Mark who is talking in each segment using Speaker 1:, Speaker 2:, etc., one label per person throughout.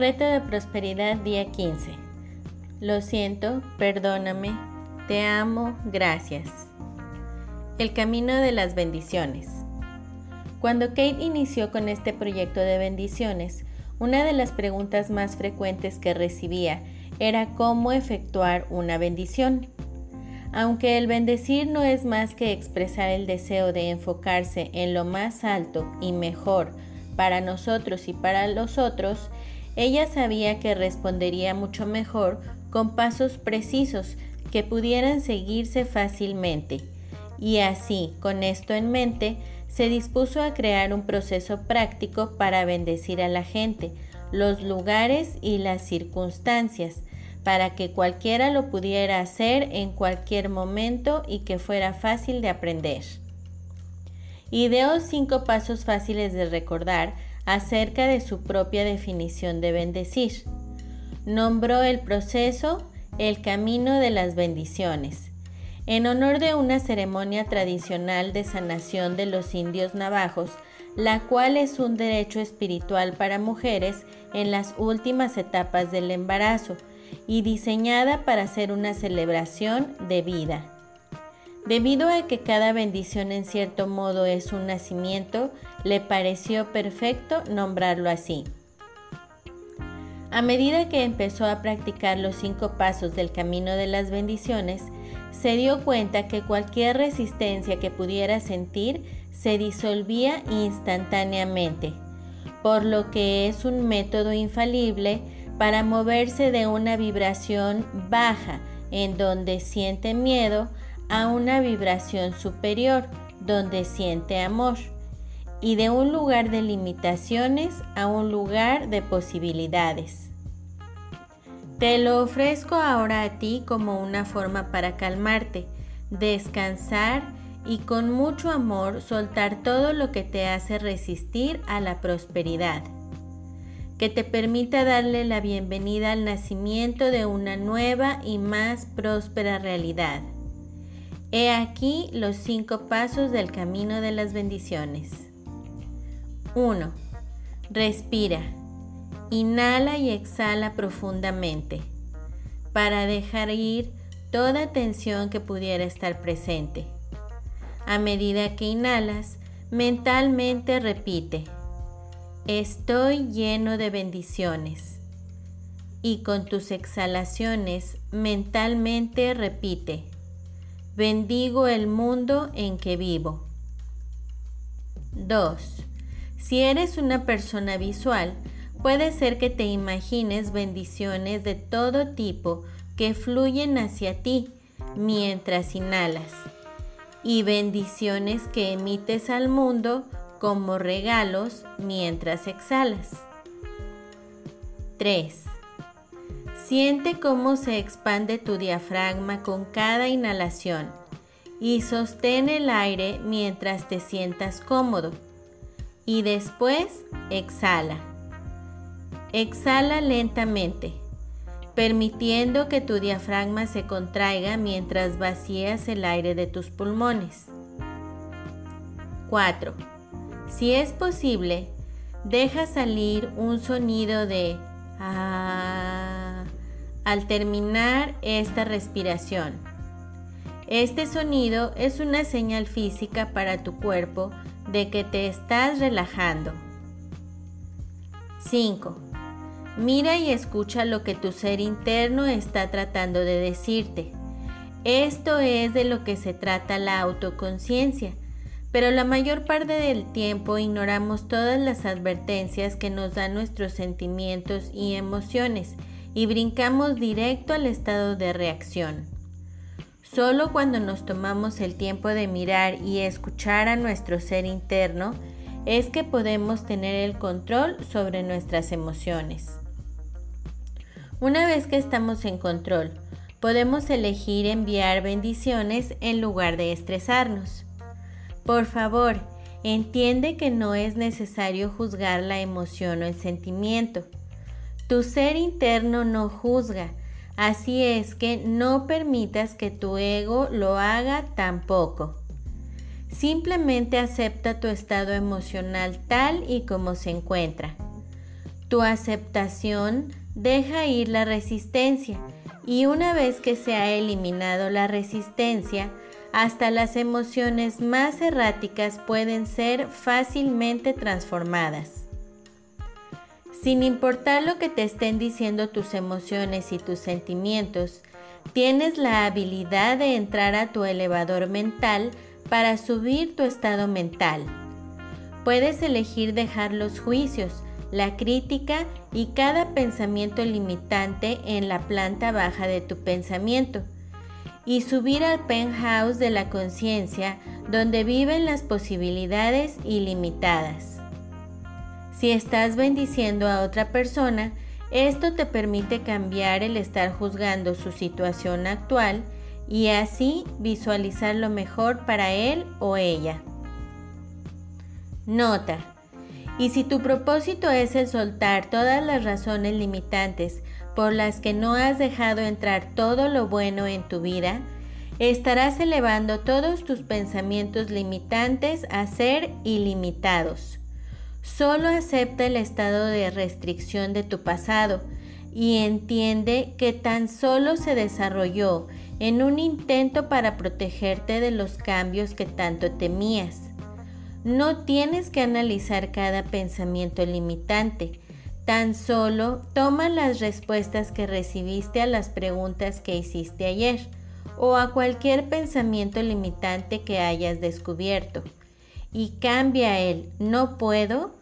Speaker 1: Reto de prosperidad día 15. Lo siento, perdóname, te amo, gracias. El camino de las bendiciones. Cuando Kate inició con este proyecto de bendiciones, una de las preguntas más frecuentes que recibía era cómo efectuar una bendición. Aunque el bendecir no es más que expresar el deseo de enfocarse en lo más alto y mejor para nosotros y para los otros, ella sabía que respondería mucho mejor con pasos precisos que pudieran seguirse fácilmente. Y así, con esto en mente, se dispuso a crear un proceso práctico para bendecir a la gente, los lugares y las circunstancias, para que cualquiera lo pudiera hacer en cualquier momento y que fuera fácil de aprender. Ideó cinco pasos fáciles de recordar acerca de su propia definición de bendecir. Nombró el proceso el camino de las bendiciones, en honor de una ceremonia tradicional de sanación de los indios navajos, la cual es un derecho espiritual para mujeres en las últimas etapas del embarazo y diseñada para ser una celebración de vida. Debido a que cada bendición en cierto modo es un nacimiento, le pareció perfecto nombrarlo así. A medida que empezó a practicar los cinco pasos del camino de las bendiciones, se dio cuenta que cualquier resistencia que pudiera sentir se disolvía instantáneamente, por lo que es un método infalible para moverse de una vibración baja en donde siente miedo a una vibración superior donde siente amor y de un lugar de limitaciones a un lugar de posibilidades. Te lo ofrezco ahora a ti como una forma para calmarte, descansar y con mucho amor soltar todo lo que te hace resistir a la prosperidad, que te permita darle la bienvenida al nacimiento de una nueva y más próspera realidad. He aquí los cinco pasos del camino de las bendiciones. 1. Respira. Inhala y exhala profundamente para dejar ir toda tensión que pudiera estar presente. A medida que inhalas, mentalmente repite, estoy lleno de bendiciones. Y con tus exhalaciones, mentalmente repite, Bendigo el mundo en que vivo. 2. Si eres una persona visual, puede ser que te imagines bendiciones de todo tipo que fluyen hacia ti mientras inhalas y bendiciones que emites al mundo como regalos mientras exhalas. 3. Siente cómo se expande tu diafragma con cada inhalación y sostén el aire mientras te sientas cómodo. Y después exhala. Exhala lentamente, permitiendo que tu diafragma se contraiga mientras vacías el aire de tus pulmones. 4. Si es posible, deja salir un sonido de ah al terminar esta respiración. Este sonido es una señal física para tu cuerpo de que te estás relajando. 5. Mira y escucha lo que tu ser interno está tratando de decirte. Esto es de lo que se trata la autoconciencia, pero la mayor parte del tiempo ignoramos todas las advertencias que nos dan nuestros sentimientos y emociones y brincamos directo al estado de reacción. Solo cuando nos tomamos el tiempo de mirar y escuchar a nuestro ser interno es que podemos tener el control sobre nuestras emociones. Una vez que estamos en control, podemos elegir enviar bendiciones en lugar de estresarnos. Por favor, entiende que no es necesario juzgar la emoción o el sentimiento. Tu ser interno no juzga, así es que no permitas que tu ego lo haga tampoco. Simplemente acepta tu estado emocional tal y como se encuentra. Tu aceptación deja ir la resistencia y una vez que se ha eliminado la resistencia, hasta las emociones más erráticas pueden ser fácilmente transformadas. Sin importar lo que te estén diciendo tus emociones y tus sentimientos, tienes la habilidad de entrar a tu elevador mental para subir tu estado mental. Puedes elegir dejar los juicios, la crítica y cada pensamiento limitante en la planta baja de tu pensamiento y subir al penthouse de la conciencia donde viven las posibilidades ilimitadas. Si estás bendiciendo a otra persona, esto te permite cambiar el estar juzgando su situación actual y así visualizar lo mejor para él o ella. Nota. Y si tu propósito es el soltar todas las razones limitantes por las que no has dejado entrar todo lo bueno en tu vida, estarás elevando todos tus pensamientos limitantes a ser ilimitados. Solo acepta el estado de restricción de tu pasado y entiende que tan solo se desarrolló en un intento para protegerte de los cambios que tanto temías. No tienes que analizar cada pensamiento limitante, Tan solo toma las respuestas que recibiste a las preguntas que hiciste ayer o a cualquier pensamiento limitante que hayas descubierto y cambia el no puedo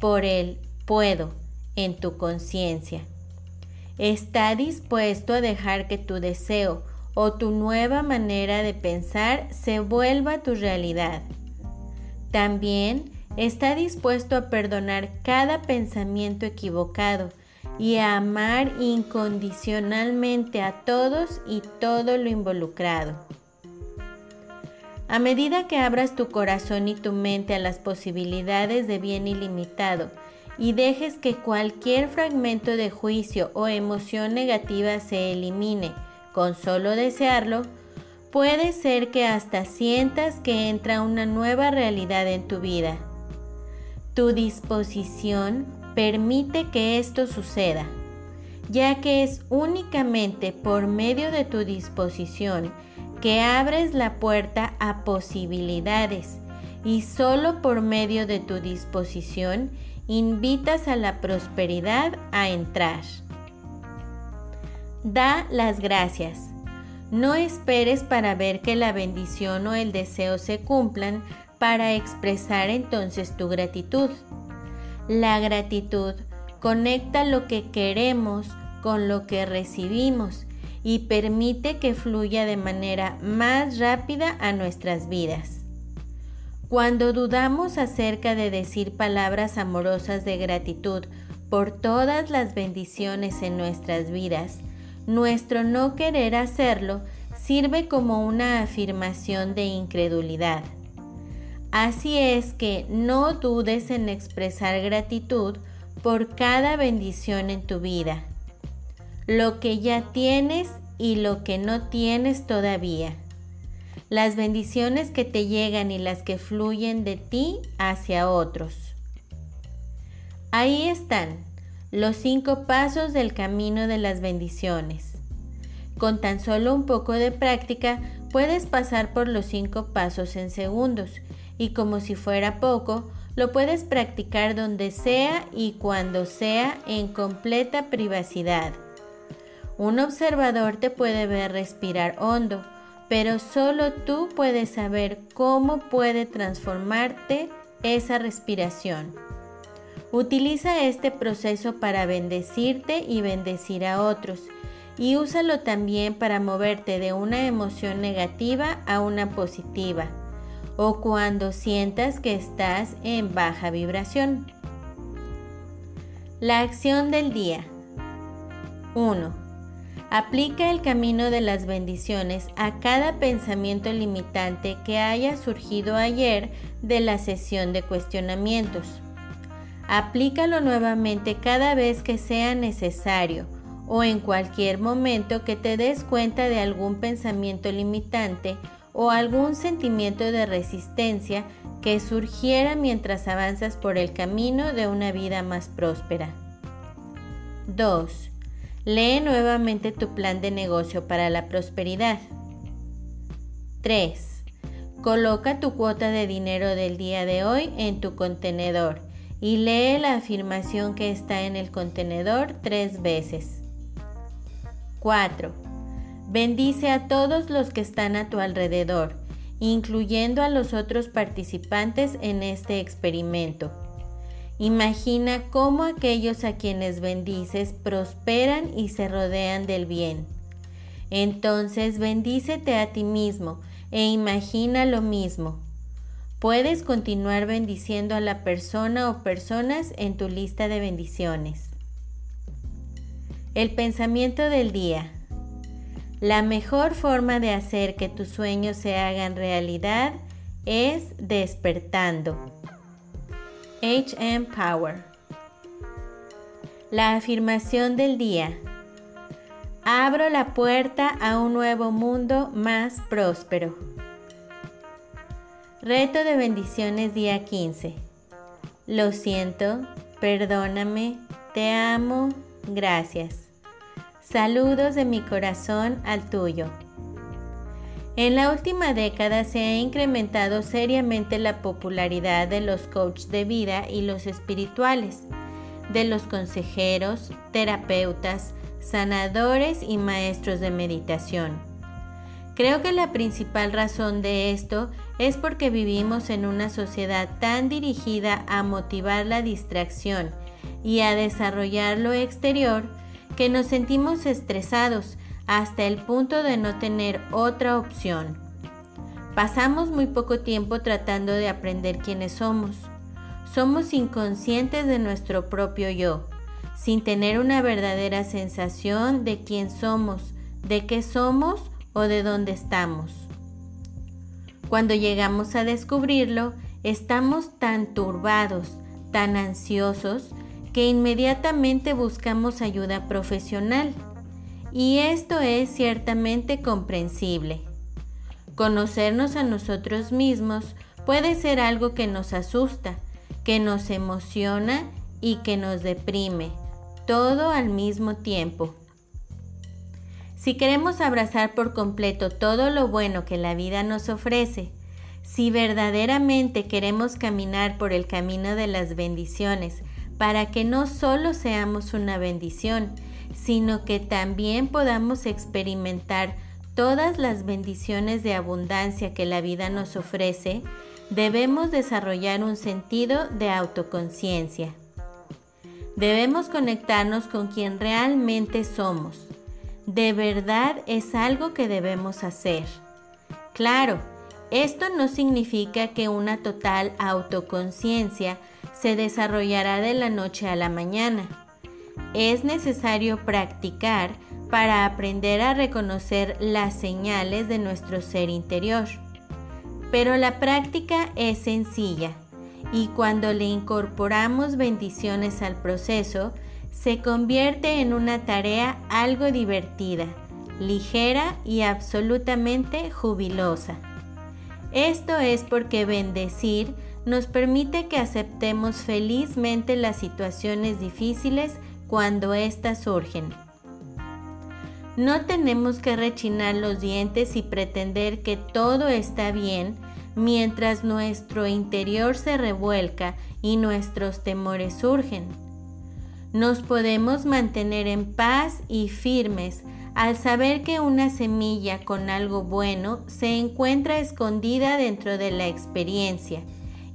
Speaker 1: por el puedo en tu conciencia. Está dispuesto a dejar que tu deseo o tu nueva manera de pensar se vuelva tu realidad. También está dispuesto a perdonar cada pensamiento equivocado y a amar incondicionalmente a todos y todo lo involucrado. A medida que abras tu corazón y tu mente a las posibilidades de bien ilimitado y dejes que cualquier fragmento de juicio o emoción negativa se elimine con solo desearlo, puede ser que hasta sientas que entra una nueva realidad en tu vida. Tu disposición permite que esto suceda, ya que es únicamente por medio de tu disposición que abres la puerta a posibilidades y solo por medio de tu disposición invitas a la prosperidad a entrar. Da las gracias. No esperes para ver que la bendición o el deseo se cumplan para expresar entonces tu gratitud. La gratitud conecta lo que queremos con lo que recibimos y permite que fluya de manera más rápida a nuestras vidas. Cuando dudamos acerca de decir palabras amorosas de gratitud por todas las bendiciones en nuestras vidas, nuestro no querer hacerlo sirve como una afirmación de incredulidad. Así es que no dudes en expresar gratitud por cada bendición en tu vida, lo que ya tienes y lo que no tienes todavía, las bendiciones que te llegan y las que fluyen de ti hacia otros. Ahí están los cinco pasos del camino de las bendiciones. Con tan solo un poco de práctica puedes pasar por los cinco pasos en segundos y como si fuera poco, lo puedes practicar donde sea y cuando sea en completa privacidad. Un observador te puede ver respirar hondo, pero solo tú puedes saber cómo puede transformarte esa respiración. Utiliza este proceso para bendecirte y bendecir a otros y úsalo también para moverte de una emoción negativa a una positiva o cuando sientas que estás en baja vibración. La acción del día. 1. Aplica el camino de las bendiciones a cada pensamiento limitante que haya surgido ayer de la sesión de cuestionamientos. Aplícalo nuevamente cada vez que sea necesario o en cualquier momento que te des cuenta de algún pensamiento limitante o algún sentimiento de resistencia que surgiera mientras avanzas por el camino de una vida más próspera. 2. Lee nuevamente tu plan de negocio para la prosperidad. 3. Coloca tu cuota de dinero del día de hoy en tu contenedor y lee la afirmación que está en el contenedor tres veces. 4. Bendice a todos los que están a tu alrededor, incluyendo a los otros participantes en este experimento. Imagina cómo aquellos a quienes bendices prosperan y se rodean del bien. Entonces bendícete a ti mismo e imagina lo mismo. Puedes continuar bendiciendo a la persona o personas en tu lista de bendiciones. El pensamiento del día. La mejor forma de hacer que tus sueños se hagan realidad es despertando. HM Power. La afirmación del día. Abro la puerta a un nuevo mundo más próspero. Reto de bendiciones día 15. Lo siento, perdóname, te amo, gracias. Saludos de mi corazón al tuyo. En la última década se ha incrementado seriamente la popularidad de los coaches de vida y los espirituales, de los consejeros, terapeutas, sanadores y maestros de meditación. Creo que la principal razón de esto es porque vivimos en una sociedad tan dirigida a motivar la distracción y a desarrollar lo exterior que nos sentimos estresados hasta el punto de no tener otra opción. Pasamos muy poco tiempo tratando de aprender quiénes somos. Somos inconscientes de nuestro propio yo sin tener una verdadera sensación de quién somos, de qué somos o de dónde estamos. Cuando llegamos a descubrirlo, estamos tan turbados, tan ansiosos, que inmediatamente buscamos ayuda profesional. Y esto es ciertamente comprensible. Conocernos a nosotros mismos puede ser algo que nos asusta, que nos emociona y que nos deprime, todo al mismo tiempo. Si queremos abrazar por completo todo lo bueno que la vida nos ofrece, si verdaderamente queremos caminar por el camino de las bendiciones, para que no solo seamos una bendición, sino que también podamos experimentar todas las bendiciones de abundancia que la vida nos ofrece, debemos desarrollar un sentido de autoconciencia. Debemos conectarnos con quien realmente somos. De verdad es algo que debemos hacer. Claro, esto no significa que una total autoconciencia se desarrollará de la noche a la mañana. Es necesario practicar para aprender a reconocer las señales de nuestro ser interior. Pero la práctica es sencilla y cuando le incorporamos bendiciones al proceso, se convierte en una tarea algo divertida, ligera y absolutamente jubilosa. Esto es porque bendecir nos permite que aceptemos felizmente las situaciones difíciles cuando éstas surgen. No tenemos que rechinar los dientes y pretender que todo está bien mientras nuestro interior se revuelca y nuestros temores surgen. Nos podemos mantener en paz y firmes al saber que una semilla con algo bueno se encuentra escondida dentro de la experiencia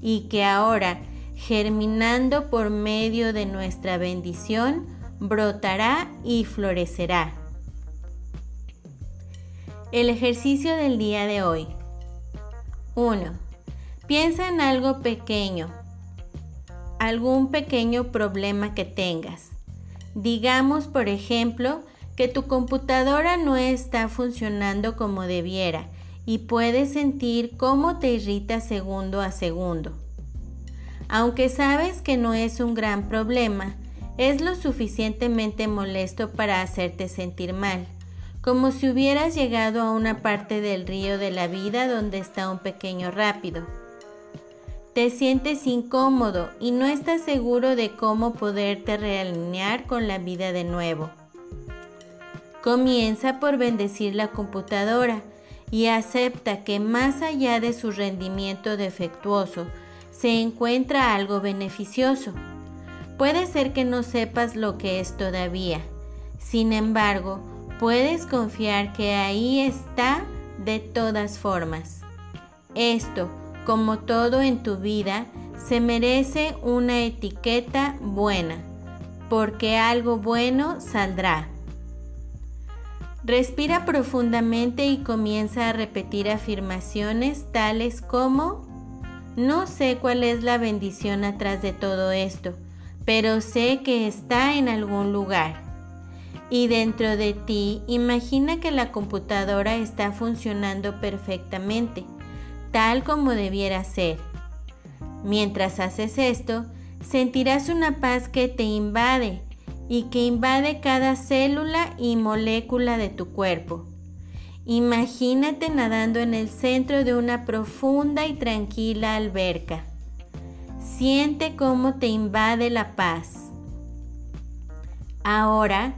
Speaker 1: y que ahora, germinando por medio de nuestra bendición, brotará y florecerá. El ejercicio del día de hoy. 1. Piensa en algo pequeño, algún pequeño problema que tengas. Digamos, por ejemplo, que tu computadora no está funcionando como debiera y puedes sentir cómo te irrita segundo a segundo. Aunque sabes que no es un gran problema, es lo suficientemente molesto para hacerte sentir mal como si hubieras llegado a una parte del río de la vida donde está un pequeño rápido. te sientes incómodo y no estás seguro de cómo poderte realinear con la vida de nuevo. Comienza por bendecir la computadora y acepta que más allá de su rendimiento defectuoso se encuentra algo beneficioso. Puede ser que no sepas lo que es todavía. Sin embargo, puedes confiar que ahí está de todas formas. Esto como todo en tu vida, se merece una etiqueta buena, porque algo bueno saldrá. Respira profundamente y comienza a repetir afirmaciones tales como, no sé cuál es la bendición atrás de todo esto, pero sé que está en algún lugar. Y dentro de ti, imagina que la computadora está funcionando perfectamente tal como debiera ser. Mientras haces esto, sentirás una paz que te invade y que invade cada célula y molécula de tu cuerpo. Imagínate nadando en el centro de una profunda y tranquila alberca. Siente cómo te invade la paz. Ahora,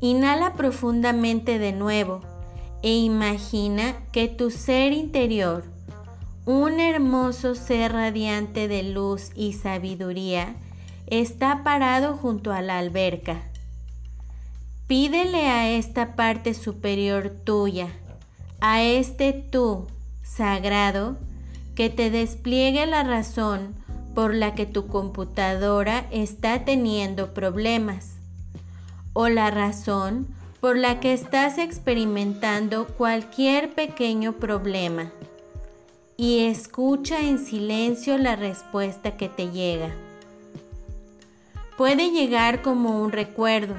Speaker 1: inhala profundamente de nuevo e imagina que tu ser interior, un hermoso ser radiante de luz y sabiduría está parado junto a la alberca. Pídele a esta parte superior tuya, a este tú sagrado, que te despliegue la razón por la que tu computadora está teniendo problemas o la razón por la que estás experimentando cualquier pequeño problema y escucha en silencio la respuesta que te llega. Puede llegar como un recuerdo,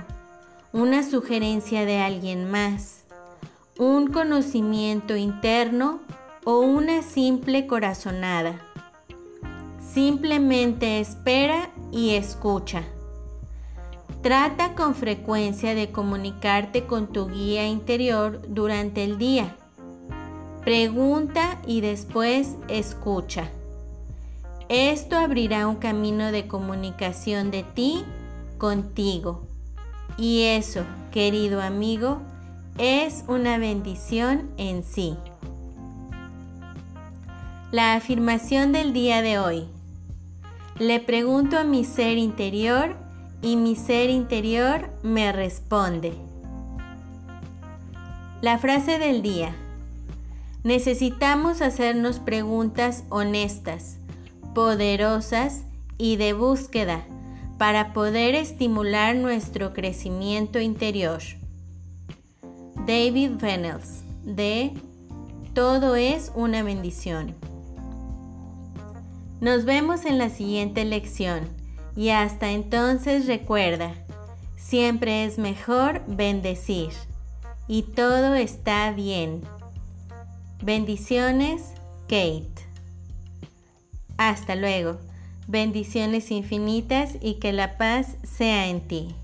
Speaker 1: una sugerencia de alguien más, un conocimiento interno o una simple corazonada. Simplemente espera y escucha. Trata con frecuencia de comunicarte con tu guía interior durante el día Pregunta y después escucha. Esto abrirá un camino de comunicación de ti contigo. Y eso, querido amigo, es una bendición en sí. La afirmación del día de hoy. Le pregunto a mi ser interior y mi ser interior me responde. La frase del día. Necesitamos hacernos preguntas honestas, poderosas y de búsqueda para poder estimular nuestro crecimiento interior. David Reynolds de Todo es una bendición. Nos vemos en la siguiente lección y hasta entonces recuerda, siempre es mejor bendecir y todo está bien. Bendiciones, Kate. Hasta luego. Bendiciones infinitas y que la paz sea en ti.